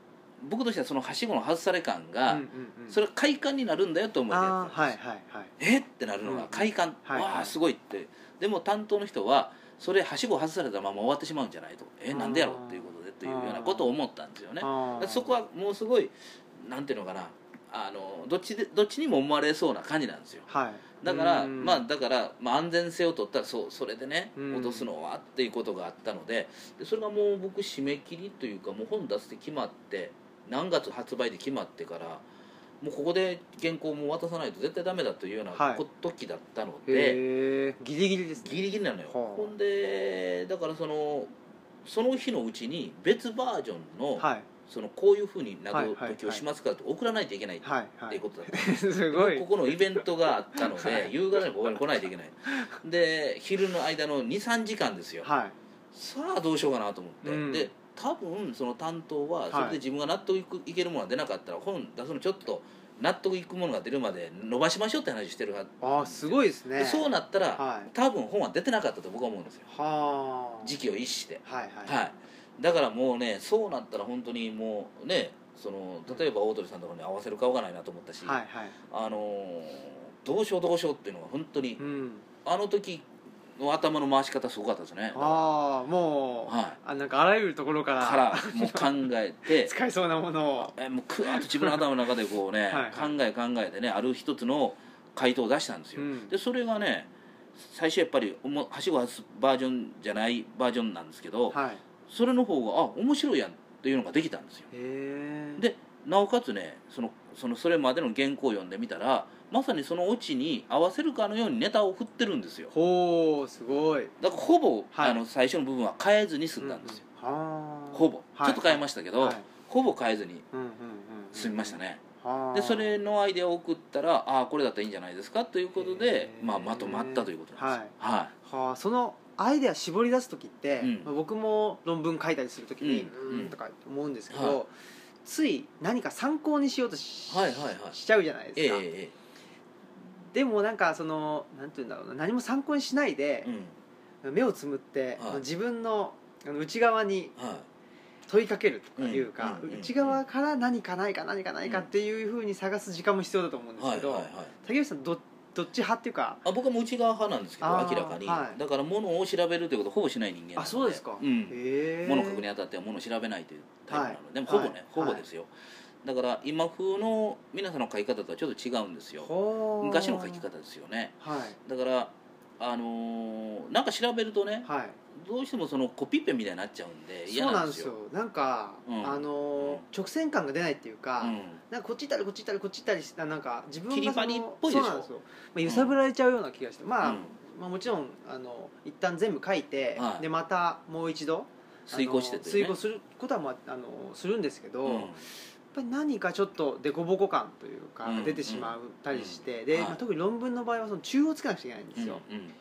僕としてはそのはしごの外され感が、うんうんうん。それは快感になるんだよと思ってやあってたんですーはいはいはい。え？ってなるのが快感、はいはいわあすごいって。でも担当の人はそれはしご外されたまま終わってしまうんじゃないと。えなんでやろっていうことでというようなことを思ったんですよね。そこはもうすごいなんていうのかな。あのどっちでどっちにも思われそうな感じなんですよ。はい。だからうん。まあだから、まあ、安全性を取ったらそうそれでねうん。落とすのはっていうことがあったのででそれがもう僕締め切りというかもう本出すって決まって何月発売で決まってからもうここで原稿も渡さないと絶対ダメだというようなはい。こ時だったので、ギリギリですね。ギリギリなのよ、はあ。ほんでだからそのその日のうちに別バージョンのはい。そのこういうふうに謎解きをしますからって送らないといけないってはいうことだった、すごい。ここのイベントがあったので、はい。夕方にここに来ないといけない。で昼の間の23時間ですよ。はい。さあどうしようかなと思って、うん。で多分その担当ははい。それで自分が納得いくいけるものが出なかったら本出すのちょっと納得いくものが出るまで伸ばしましょうって話してるはず。ああすごいですね。でそうなったら、はい。多分本は出てなかったと僕は思うんですよ。はあ。時期を逸して。はいはい。はい。だからもうねそうなったら本当にもうねその例えば大鳥さんとかに合わせる顔がないなと思ったし、はいはい。あのーどうしようどうしようっていうのが本当にうん。あの時の頭の回し方すごかったですね。ああもう、はい。あなんかあらゆるところからからもう考えて。使えそうなものを。えもうくわーっと自分の頭の中でこうね はい考え考えてねある一つの回答を出したんですよ、うん。でそれがね最初やっぱりおもはしご外すバージョンじゃないバージョンなんですけど、はい。それの方があ面白いやんっていうのができたんですよ。へえでなおかつねそのそのそれまでの原稿を読んでみたらまさにそのオチに合わせるかのようにネタを振ってるんですよ。ほうすごい。だからほぼ、はい。あの最初の部分は変えずに済んだんですよ、うんほぼ、はいちょっと変えましたけど、はい。ほぼ変えずにうんうんうん済みましたね、はあ。でそれのアイデアを送ったらああこれだったらいいんじゃないですかということでまあ、まとまったということなんですよ。ははあそのアイデア絞り出す時って、僕も論文書いたりする時にうん。うんうん。とか思うんですけど、はいつい何か参考にしようとし,、はいはいはい。しちゃうじゃないい、ですか、ええでもなんかそのなんて言うんだろうな何も参考にしないでええ、目をつむって、はい。自分のあの内側に問いかけるとかいうか、うんうん内側から何かないか何かないかっていうふうに探す時間も必要だと思うんですけど、はいはいはい。竹内さんどどっち派っていうかあ僕はもう内側派なんですけど明らかに、はい。だから物を調べるということをほぼしない人間なのあそうですか、うん。物を書くにあたっては物を調べないというタイプなので、はい。でもほぼね、はいほぼですよ、だから今風の皆さんの書き方とはちょっと違うんですよ。昔の書き方ですよね。はい。だからあのーなんか調べるとねはいどうしてもそのコピペみたいになっちゃうんで嫌そうななんんですよ。よなんか、うん。あのー直線感が出ないっていうか、うん。なんかこっち行ったりこっち行ったりこっち行ったりしてなんか自分が切りその張りっぽいでしょ。そうなんですよ、まあ、揺さぶられちゃうような気がして、まあ、うん。まあもちろんあの一旦全部書いて、はい。でまたもう一度遂行してあのというね。遂行することは、まあ、あのするんですけど、うん。やっぱり何かちょっと凸凹感というかうん。出てしまったりして、うん。で、はい。まあ、特に論文の場合はその中央をつけなくちゃいけないんですよ、うんうん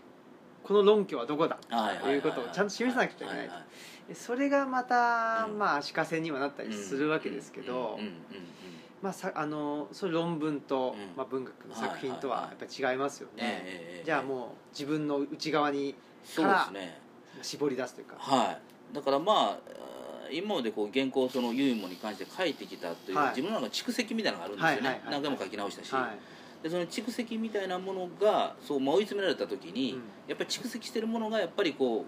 この論拠はどこだ？はいということをちゃんと示さなくちゃいけないははでそれがまた、うん。まあ足かせにはなったりするわけですけど、まあ、さあのそういう論文と、うん。まあ、文学の作品とはやっぱり違いますよね、ええじゃあもう自分の内側にそうですね。絞り出すというか。はい。だからまあ今までこう原稿そのユーモに関して書いてきたという、はい。自分の蓄積みたいなのがあるんですよね、何回も書き直したし、はいでその蓄積みたいなものがそうまあ追い詰められた時に、うん。やっぱり蓄積してるものがやっぱりこ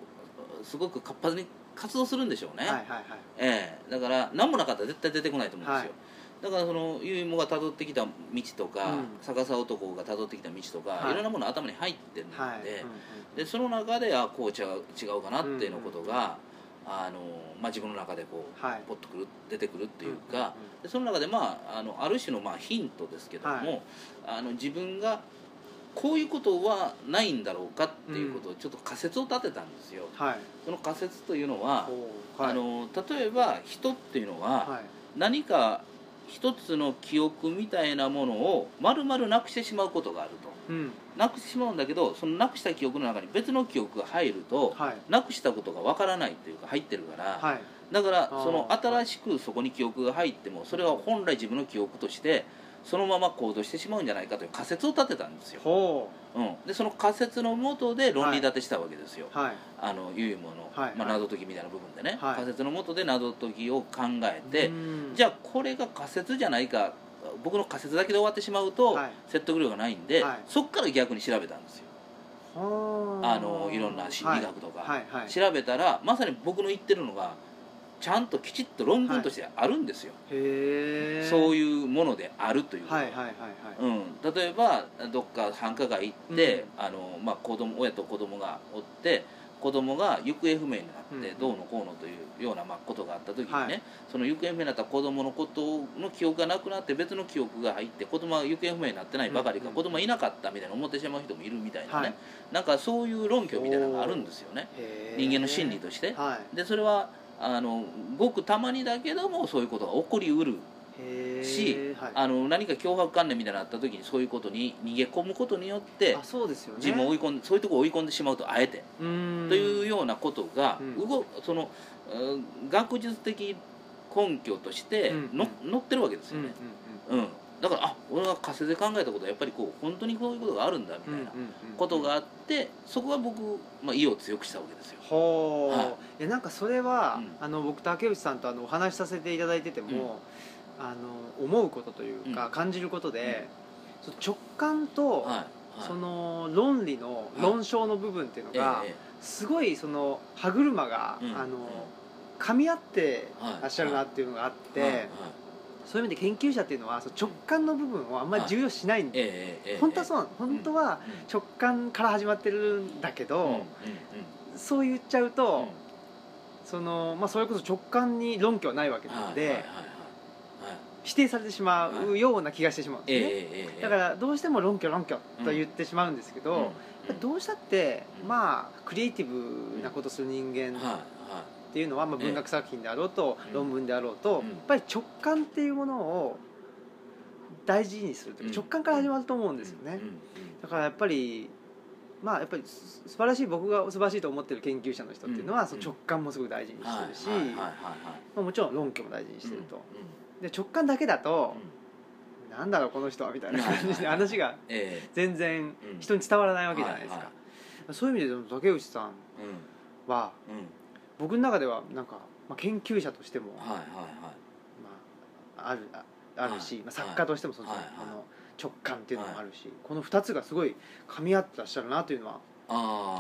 うすごく活発に活動するんでしょうね、はいはいはい。ええ。だから何もなかったら絶対出てこないと思うんですよ、はい。だからそのユーモが辿ってきた道とか、うん。逆さ男が辿ってきた道とか、はい。い、ろんなもの頭に入ってるので,、はい、でその中であこう違う違うかなっていうのことが、あのまあ、自分の中でこう、はい。ポッとくる出てくるっていううんか、でその中で、まあ、あのある種のまあヒントですけども、はい。あの自分がこういうことはないんだろうかっていうことをちょっと仮説を立てたんですよ。はい。その仮説というのは、あの例えば人っていうのは、はい。何か一つの記憶みたいなものを丸々なくしてしまうことがあると。うんなくしてしまうんだけどそのなくした記憶の中に別の記憶が入ると、はい。なくしたことがわからないというか入ってるから、はい。だからその新しくそこに記憶が入ってもそれは本来自分の記憶としてそのまま行動してしまうんじゃないかという仮説を立てたんですよ、ほう。ん、でその仮説のもとで論理立てしたわけですよ、うはい。あのユーモの、はい。まあ、謎解きみたいな部分でね、はい。仮説のもとで謎解きを考えて、うん。じゃあこれが仮説じゃないか僕の仮説だけで終わってしまうとはい。説得力がないんで、はい。そっから逆に調べたんですよ。はあ。のいろんな心理学とか、はいはい。調べたらまさに僕の言ってるのがちゃんときちっと論文としてあるんですよ、へえ。そういいうものであるというはいはいはいはい。うん、例えばどっか繁華街行って、あのまあ、子供親と子供がおって子供が行方不明になってうんどうのこうのというようなまあことがあった時にね、はい。その行方不明になった子供のことの記憶がなくなって別の記憶が入って子供は行方不明になってないばかりか、うん子供はいなかったみたいな思ってしまう人もいるみたいなね、はい。なんかそういう論拠みたいなのがあるんですよね。人間の心理として。はい。でそれはあのごくたまにだけどもそういうことが起こりうるしはい、あの何か脅迫観念みたいなのがあった時にそういうことに逃げ込むことによってあそうですよね。自分を追い込んでそういうところを追い込んでしまうとあえて、というようなことが、うん。動そのうん学術的根拠としてうんってるわけですうんようん。ね、うん。だからあ俺が仮説で考えたことはやっぱりこう本当にこういうことがあるんだみたいなことがあってそこが僕、まあ、意を強くしたわけですよ。ほう、、はい。やなんかそれは、うん。あの僕竹内さんとあのお話しさせていただいてても、あの思うことというか、うん。感じることで、その直感と、はいはい。その論理のい論証の部分っていうのが、ええすごいその歯車が、うん。あの噛み合ってはいらっしゃるなっていうのがあって、はい。はい。そういう意味で研究者っていうのはその直感の部分をあんまり重要視しないんで、ええええ本当はそうなの本当はうん。直感から始まってるんだけど、うん。うん。そう言っちゃうと、うん。そのまあ、それこそ直感に論拠はないわけなので、はいはいはいはい否定されてしまうような気がしてしまうんですね、ええええだからどうしても論拠論拠と言ってしまうんですけど、うんどうしたってうんまあクリエイティブなことする人間っていうのは、まあ、文学作品であろうと、うん。論文であろうと、うん。やっぱり直感っていうものを大事にするというか、うん。直感から始まると思うんですよね、だからやっぱりまあやっぱりす素晴らしい僕が素晴らしいと思ってる研究者の人っていうのは、うん。その直感もすごく大事にしてるし、もちろん論拠も大事にしてると、うんで直感だけだとう、ん。なんだろうこの人はみたいな感じで話がええ全然うん人に伝わらないわけじゃないですか、そういう意味で竹内さんうん。はうん。僕の中ではなんか、まあ、研究者としても、まあ、あるああるし、はい。まあ、作家としてもその,、あの直感っていうのもあるし、この2つがすごい噛み合ってらっしゃるなというのは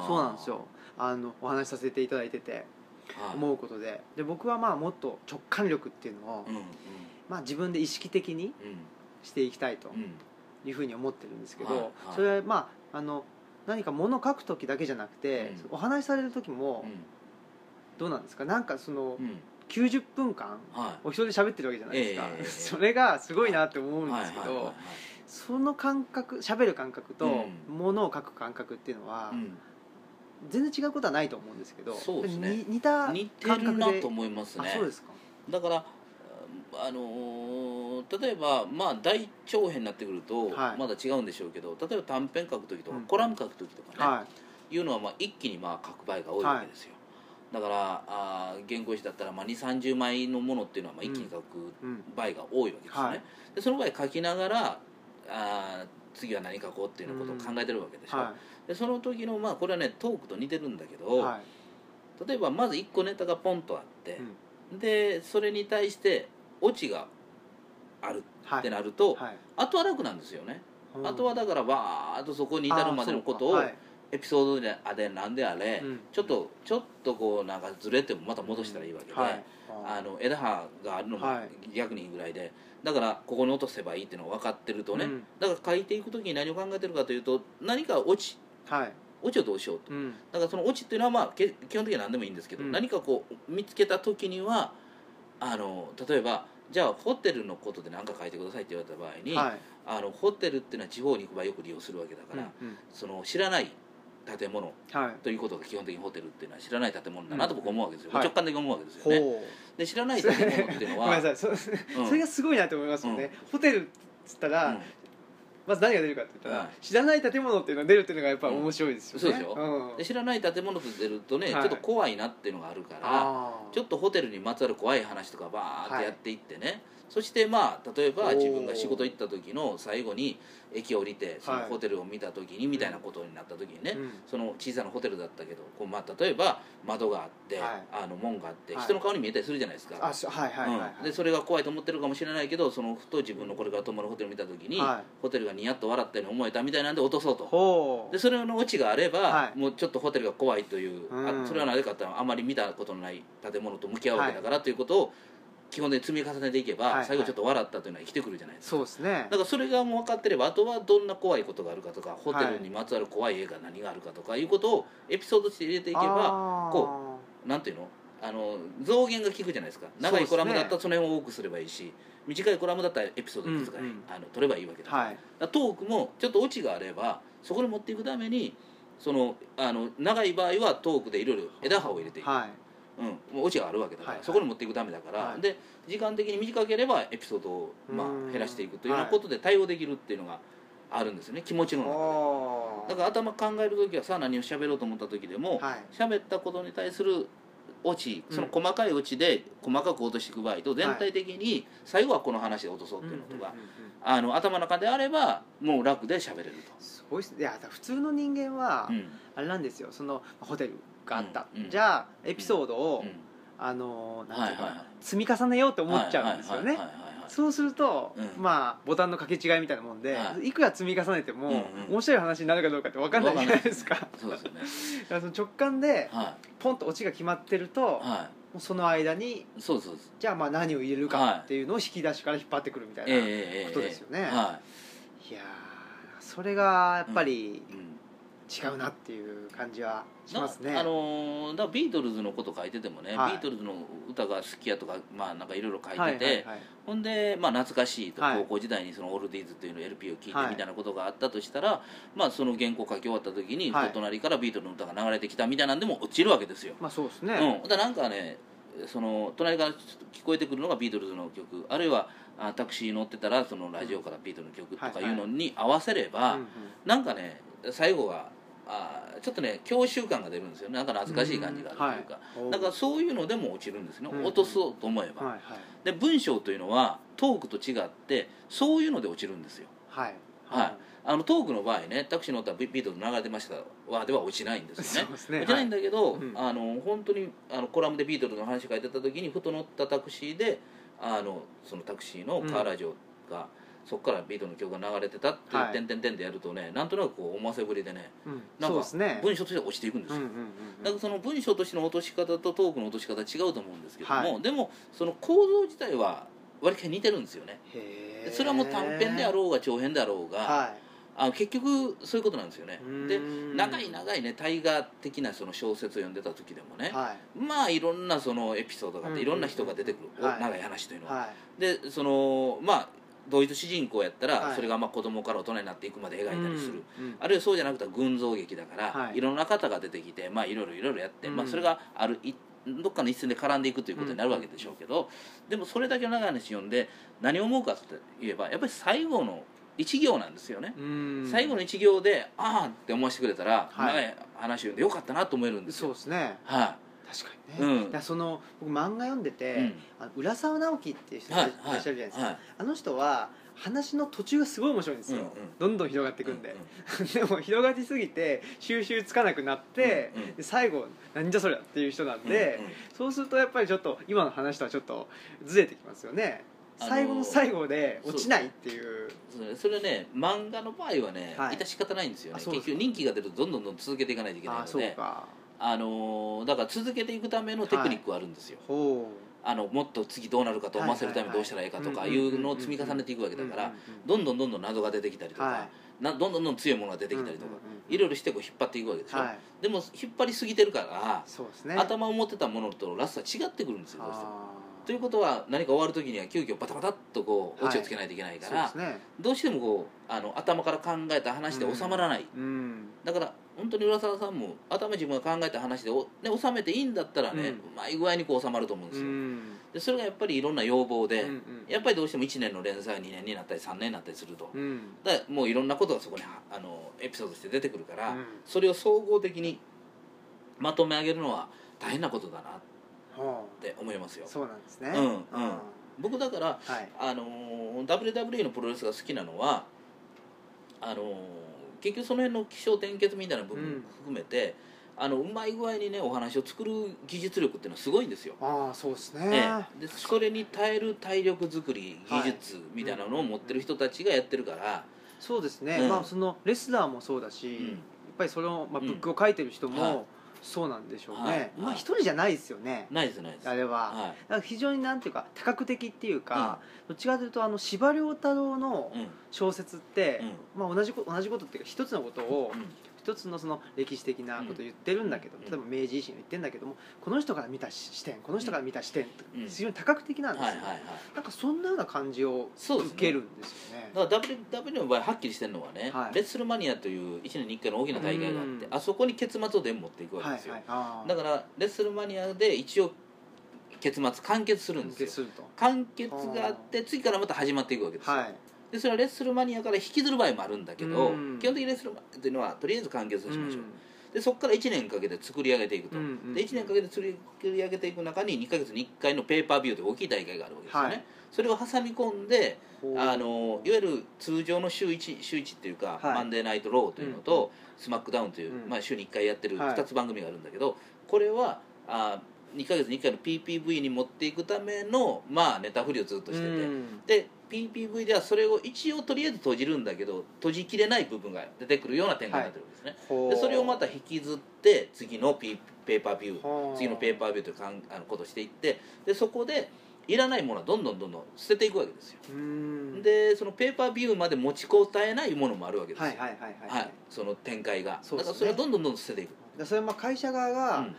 そうなんですよ。あのお話しさせていただいてて。はい思うことで。で僕はまあもっと直感力っていうのを、まあ、自分で意識的にうん。していきたいとうん。いうふうに思ってるんですけど、それはまああの何か物を書く時だけじゃなくて、うん。お話しされる時もうん。どうなんですか？なんかそのうん。90分間はい。お一人で喋ってるわけじゃないですか、ええ それがすごいなって思うんですけど、その感覚喋る感覚とうん。物を書く感覚っていうのはうん全然違うことはないと思うんですけどそうですね。に似た似てるなと思いますね。あそうですか。だからあのー例えばまあ大長編になってくるとはい。まだ違うんでしょうけど、例えば短編書く時とか、うん。コラム書く時とかね、はい。いうのはまあ一気にまあ書く場合が多いわけですよ、だからあー原稿紙だったらまあ2 3 0枚のものっていうのはまあ一気に書くうん。場合が多いわけですよね、はい。でその場合書きながらあー次は何書こうっていうようなことを考えてるわけでしょ、はでその時のまあこれはねトークと似てるんだけいど、はい。例えばまず1個ネタがポンとあってう、ん。でそれに対してオチがあるはい。ってなると、はい。あとは楽なんですよね、うん。あとはだからわーっとそこに至るまでのことを、エピソードであれなんであれ、うん。ちょっとちょっとこうなんかずれてもまた戻したらいいわけで、はい。あの枝葉があるのもはい。逆にいいぐらいでだからここに落とせばいいっていうのが分かってるとね、うん。だから書いていく時に何を考えてるかというと何か落ちはい。落ちをどうしようと。うん。だからその落ちっていうのはまあけ基本的には何でもいいんですけど、うん。何かこう見つけた時にはあの例えばじゃあホテルのことで何か書いてくださいって言われた場合に、はい。あのホテルっていうのは地方に行く場合よく利用するわけだから、うんうん。その知らない建物はい。ということが基本的にホテルっていうのは知らない建物だなと僕思うわけですよ、はい。直感的に思うわけですよほねう。で知らない建物っていうの ごはめんなさい。そ うん。それがすごいなと思いますよね。ホテルっつったらうんまず何が出るかって言ったらはい知らない建物っていうのが出るっていうのがやっぱ面白いですよね。そうでしょ？うん。で知らない建物と出るとね、はい。ちょっと怖いなっていうのがあるからあー。ちょっとホテルにまつわる怖い話とかバーってはい。やっていってね、そしてまあ例えば自分が仕事行った時の最後に駅降りてそのはい。ホテルを見た時にみたいなことになった時にね、うん。その小さなホテルだったけどこう、まあ、例えば窓があって、はい。あの門があって、はい。人の顔に見えたりするじゃないですか。うん、でそれが怖いと思ってるかもしれないけどそのふと自分のこれから泊まるホテル見た時に、はい。ホテルがニヤッと笑ったように思えたみたいなんで落とそうと。でそれのオチがあれば、はい。もうちょっとホテルが怖いという、うん。あそれはなぜかってあまり見たことのない建物と向き合うわけだから、ということを基本的に積み重ねていけば、はいはい。最後ちょっと笑ったというのは生きてくるじゃないですか。そうですね。だからそれがもう分かってればあとはどんな怖いことがあるかとかホテルにまつわる怖い映画何があるかとかいうことをエピソードとして入れていけばあー。こなんていうの？あの増減が効くじゃないですか。長いコラムだったらその辺を多くすればいいし短いコラムだったらエピソードいくつか、うんうん。あの取ればいいわけだから,、はい。トークもちょっとオチがあればそこに持っていくためにそのあの長い場合はトークでいろいろ枝葉を入れていく、はいうん、もうオチがあるわけだから、はいはい。そこに持っていくためだから、はい。で時間的に短ければエピソードを、まうん。あ、減らしていくというようなことで対応できるっていうのがあるんですよね気持ちの中で。だから頭考える時はさあ何を喋ろうと思った時でもはい。喋、ったことに対するオチうん。その細かいオチで細かく落としていく場合と全体的に最後はこの話で落とそうっていうのとか、あの頭の中であればもう楽で喋れるすごいっす。いや普通の人間はあれなんですよ。そのホテルがあった、じゃあエピソードを、うん。あのなんていうか、積み重ねようって思っちゃうんですよね。そうすると、うん。まあボタンの掛け違いみたいなもんで、、はい。くら積み重ねても、面白い話になるかどうかって分かんないじゃないですか。そうですよね。だからその直感ではポンとオチが決まってると、その間にいそうそう。じゃあまあ何を入れるかっていうのを引き出しから引っ張ってくるみたいな、ことですよね。はい。やーそれがやっぱり違うなっていう感じはしますね、なあのーだビートルズのこと書いててもね、はい。ビートルズの歌が好きやとかまあなんかいろいろ書いてて、はいはいはい。ほんで、まあ、懐かしいと、はい。高校時代にそのオールディーズっていうの LP を聴いてはいみたいなことがあったとしたら、まあその原稿書き終わった時に、はい。隣からビートルズの歌が流れてきたみたいなんでも落ちるわけですよ、まあそうですね、うん、だなんかねその隣から聞こえてくるのがビートルズの曲あるいはあタクシー乗ってたらそのラジオからビートルズの曲とかいうのに合わせれば、なんかね最後はあーちょっとね教習感が出るんですよね。なんか懐かしい感じがあるというか、うん。はい。だからそういうのでも落ちるんですね、うん。落とそうと思えば、はいはい。で文章というのはトークと違ってそういうので落ちるんですよ。はい。はい。あのトークの場合ねタクシー乗ったらビビートルズ流れてましたわでは落ちないんですよね。ね。落ちないんだけど、はい。うん。あの本当にあのコラムでビートルズの話書いてた時にふと乗ったタクシーであのそのタクシーのカーラジオが、そこからビートの曲が流れてたってはい「てんてんてん」でやるとねなんとなくこう思わせぶりでねうん。なんか文章として落ちていくんですよ、うんうんうんだからその文章としての落とし方とトークの落とし方は違うと思うんですけども、はい。でもその構造自体は割りか似てるんですよね。それはもう短編であろうが長編であろうが、はあ結局そういうことなんですよね。で長い長いね大河的なその小説を読んでた時でもねい、はい。まあいろんなそのエピソードがあって、うんいろんな人が出てくる、はい。お長い話というのは、はい。でそのまあ同一主人公やったら、はい。それがまあ子供から大人になっていくまで描いたりする、うんうんあるいはそうじゃなくて群像劇だから、はい。い、ろんな方が出てきてまあいろいろいろいろやって、うんまあ、それがあるいどっかの一線で絡んでいくということになるわけでしょうけど、でもそれだけの長い話読んで何を思うかって言えばやっぱり最後の一行なんですよね、うん。最後の一行でああって思わせてくれたら、はい。長い話読んでよかったなと思えるんですよ。そうですね。は確かにね、うん。だその僕漫画読んでて、うん。あの浦沢直樹っていう人い、はいいらっしゃるじゃないですか、はい。あの人は話の途中がすごい面白いんですよ、うんうん。どんどん広がっていくんで。う、でも広がりすぎて収集つかなくなって、うんうん。で最後なんじゃそりゃっていう人なんで、うんうん。そうするとやっぱりちょっと今の話とはちょっとずれてきますよね。あのー最後の最後で落ちないっていう。それね漫画の場合はね、はい。致し方ないんですよね。結局人気が出るとどんどんどん続けていかないといけないので。そうかあのーだから続けていくためのテクニックはあるんですよ、ほあのもっと次どうなるかと思わせるためにどうしたらいいかとかいうのを積み重ねていくわけだからどんどんどんどん謎が出てきたりとか、はなどんどんどん強いものが出てきたりとか、うんうんうんいろいろしてこう引っ張っていくわけでしょ、はい。でも引っ張りすぎてるから、そうですね。頭を持ってたものとラストは違ってくるんですよどうしても。あということは何か終わる時には急遽バタバタっとこうはいオチをつけないといけないーから、そうですね。どうしてもこうあの頭から考えた話で収まらない、うん。だから本当に浦沢さんも頭自分が考えた話でお、ね、収めていいんだったらね、うん。うまい具合にこう収まると思うんですよ、うん。でそれがやっぱりいろんな要望で、うんうん。やっぱりどうしても1年の連載2年になったり3年になったりすると、うん。だからもういろんなことがそこにあのエピソードとして出てくるから、うん。それを総合的にまとめ上げるのは大変なことだなっはて思いますよ。あそうなんですね。うんうん。あ僕だからーはい。あのー WWE のプロレスが好きなのはあのー結局その辺の気象転結みたいな部分うん。含めて、あのうまい具合にねお話を作る技術力っていうのはすごいんですよ、ああそうですえね。えでそれに耐える体力作り技術みたいなのを持ってる人たちがやってるから、そうですね、うん。まあそのレスラーもそうだし、うん。やっぱりその、まあ、うん。ブックを書いてる人はい。もそうなんでしょうね、はい。まあ一人じゃないですよね。ないですないですあれは、はだから非常になんていうか多角的っていうか、どっちかというとあの司馬遼太郎のい、うん。小説って、うん。まあ、同じこ同じことっていうか一つのことをうん一一つのその歴史的なことを言ってるんだけど、うん。例えば明治維新を言ってるんだけどもこの人から見た視点この人から見た視点ってうん。非常に多角的なんですよ、はいはいはい。なんかそんなような感じを受けるんですよね。だから WW の場合はっきりしてるのはね、はい。レッスルマニアという1年に1回の大きな大会があって、うん。あそこに結末を全部持っていくわけはいですよ、はいあーだからレッスルマニアで一応結末完結するん完ですよ。結すると。完結があって次からまた始まっていくわけですよ、はいでそれは WrestleMania から引きずる場合もあるんだけど、うん。基本的に WrestleMania っていうのはとりあえず完結をしましょう、うん。でそこから1年かけて作り上げていくと、うんうんで1年かけて作り上げていく中に2か月に1回のペーパービューという大きい大会があるわけですよね、はい。それを挟み込んであのいわゆる通常の週1週1っていうか、はい。 Monday Night Raw というのと、 SmackDown という、うん。まあ、週に1回やってるはい。2つ番組があるんだけど、これはあ2か月に1回の PPV に持っていくための、まあ、ネタ振りをずっとしてて、うん。で PPV ではそれを一応とりあえず閉じるんだけど閉じきれない部分が出てくるような展開になってるんですね、ほう。でそれをまた引きずって次のピペーパービュー次のペーパービューというかんあのことをしていってでそこでいらないものはどんどんどんどん捨てていくわけですよ、うん。でそのペーパービューまで持ちこたえないものもあるわけですよ。はいはいはいはい、はい。その展開が、ね。だからそれはどんどんどんどん捨てていく、でそれはまあ会社側が、うん。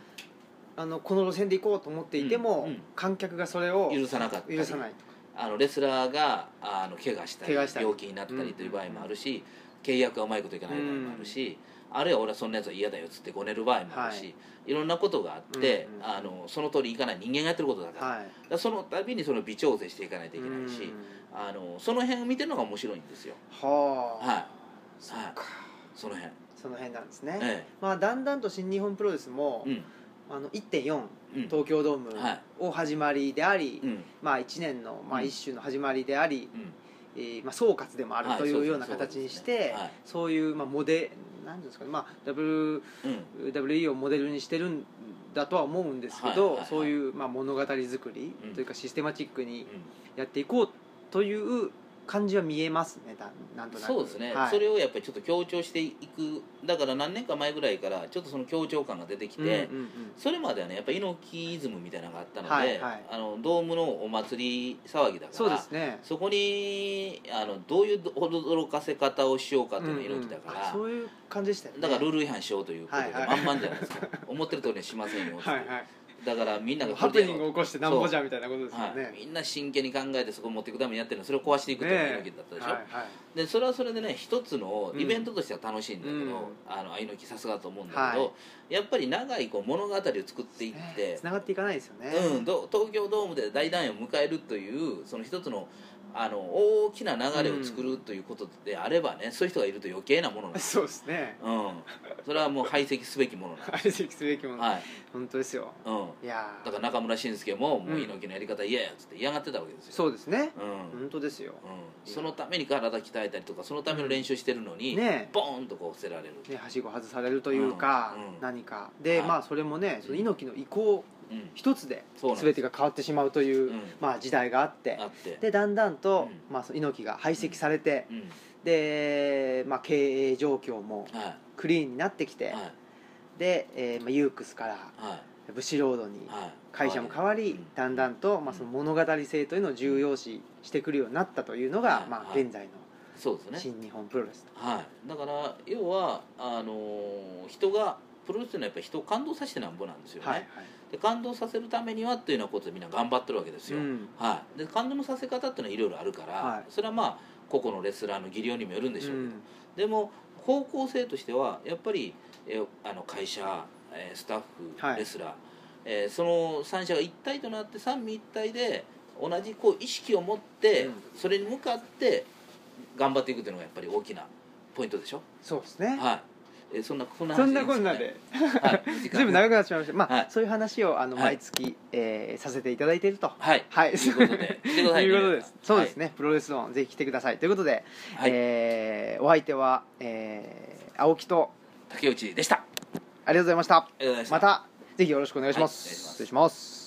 あのこの路線で行こうと思っていても、うんうん。観客がそれを許さなかったり。許さないあのレスラーがあの怪我したり病気になったりという場合もあるし、契約がうまいこといかない場合もあるし、あるいは俺はそんなやつは嫌だよっつってごねる場合もあるし、はい。い、ろんなことがあって、うんうん。あのその通りいかない人間がやってることだから,、はい。らその度にその微調整していかないといけないし、うん。あのその辺を見てるのが面白いんですよ。はあ。はい。そっか、その辺。その辺なんですね、えまあだんだんと新日本プロレスも、えあの1.4うん。うん東京ドームはい。を始まりであり、うん。まあ1年の、まあ、うん。一種の始まりであり、うん。えーまあ、総括でもあるはいというような形にして、はい。そういう、まあ、モデなんですかね、まあ、W うん。WE をモデルにしてるんだとは思うんですけど、はいはいはい。そういう、まあ、物語作りうん。というかシステマチックにうん。やっていこうという感じは見えますねだなんとなく。そうですね、はい、それをやっぱりちょっと強調していくだから何年か前ぐらいからちょっとその強調感が出てきて、うんうんうん。それまではねやっぱ猪木イズムみたいなのがあったので、はいはい。あのドームのお祭り騒ぎだからそうですね。そこにあのどういう驚かせ方をしようかっていうのが猪木だから、うんうんあそういう感じでしたよね。だからルール違反しようということではいはい満々じゃないですか、思ってる通りにはしませんよ、はいはいだからみんながハプニングを起こしてなんぼじゃゃみたいなことですよはい、ねみんな真剣に考えてそこを持っていくためにやってるの。それを壊していくというのが猪木だったでしょ、はいはい。でそれはそれでね一つのイベントとしては楽しいんだけど、うん。あの猪木さすがだと思うんだけど、はやっぱり長いこう物語を作っていってつ、ながっていかないですよね。うん、ど東京ドームで大団円を迎えるというその一つのあの大きな流れを作るということであればね、そういう人がいると余計なものなんです、そうですね。うん、それはもう排斥すべきものなんで 排斥すべきもす、の、はい。本当ですよ。うん、いやー。だから中村慎介ももううん猪木のやり方嫌やっつって嫌がってたわけですよ、そうですね。うん。本当ですよ。うん、そのために体鍛えたりとかそのための練習してるのに、ねボーンとこう捨てられる、ね、はしご外されるというか、何か。で、はい。まあそれもねその猪木の意向うん、一つで全てが変わってしまうという、うん。まあ、時代があって。でだんだんと、うん。まあ、その猪木が排斥されて、うん。で、まあ、経営状況もはクリーンになってきて、いはい。で、えーまあ、ユークスからはい。ブシロードにはい。会社も変わり、うん。だんだんと、まあ、その物語性というのを重要視してくるようになったというのが、まあ、はい。はい現在の新日本プロレスと。はい。だから要はあのー人がプロレスというのはやっぱり人を感動させてなんぼなんですよね、はいで感動させるためにはっていうようなことでみんな頑張ってるわけですよ、うん。はい、で感動のさせ方っていうのはいろいろあるから、はい。それはまあ個々のレスラーの技量にもよるんでしょうけど、うん。でも方向性としてはやっぱり、えあの会社、えースタッフ、はい。レスラー、えーその3者が一体となって三位一体で同じこう意識を持って、うん。それに向かって頑張っていくというのがやっぱり大きなポイントでしょ、そうですね、はいえーそんなこんなそんな話こんなで。はい、時間ずいぶん長くなってしまいました、まあはい。そういう話をあのはい。毎月、えーさせていただいていると。はい。はい。ということで ということですそうですね。ね、プロレス論ぜひ来てください。ということで、はい、えーお相手は、えー青木と竹内でした。あありがとうございました。ました。ぜひよろしくお願いします。失礼します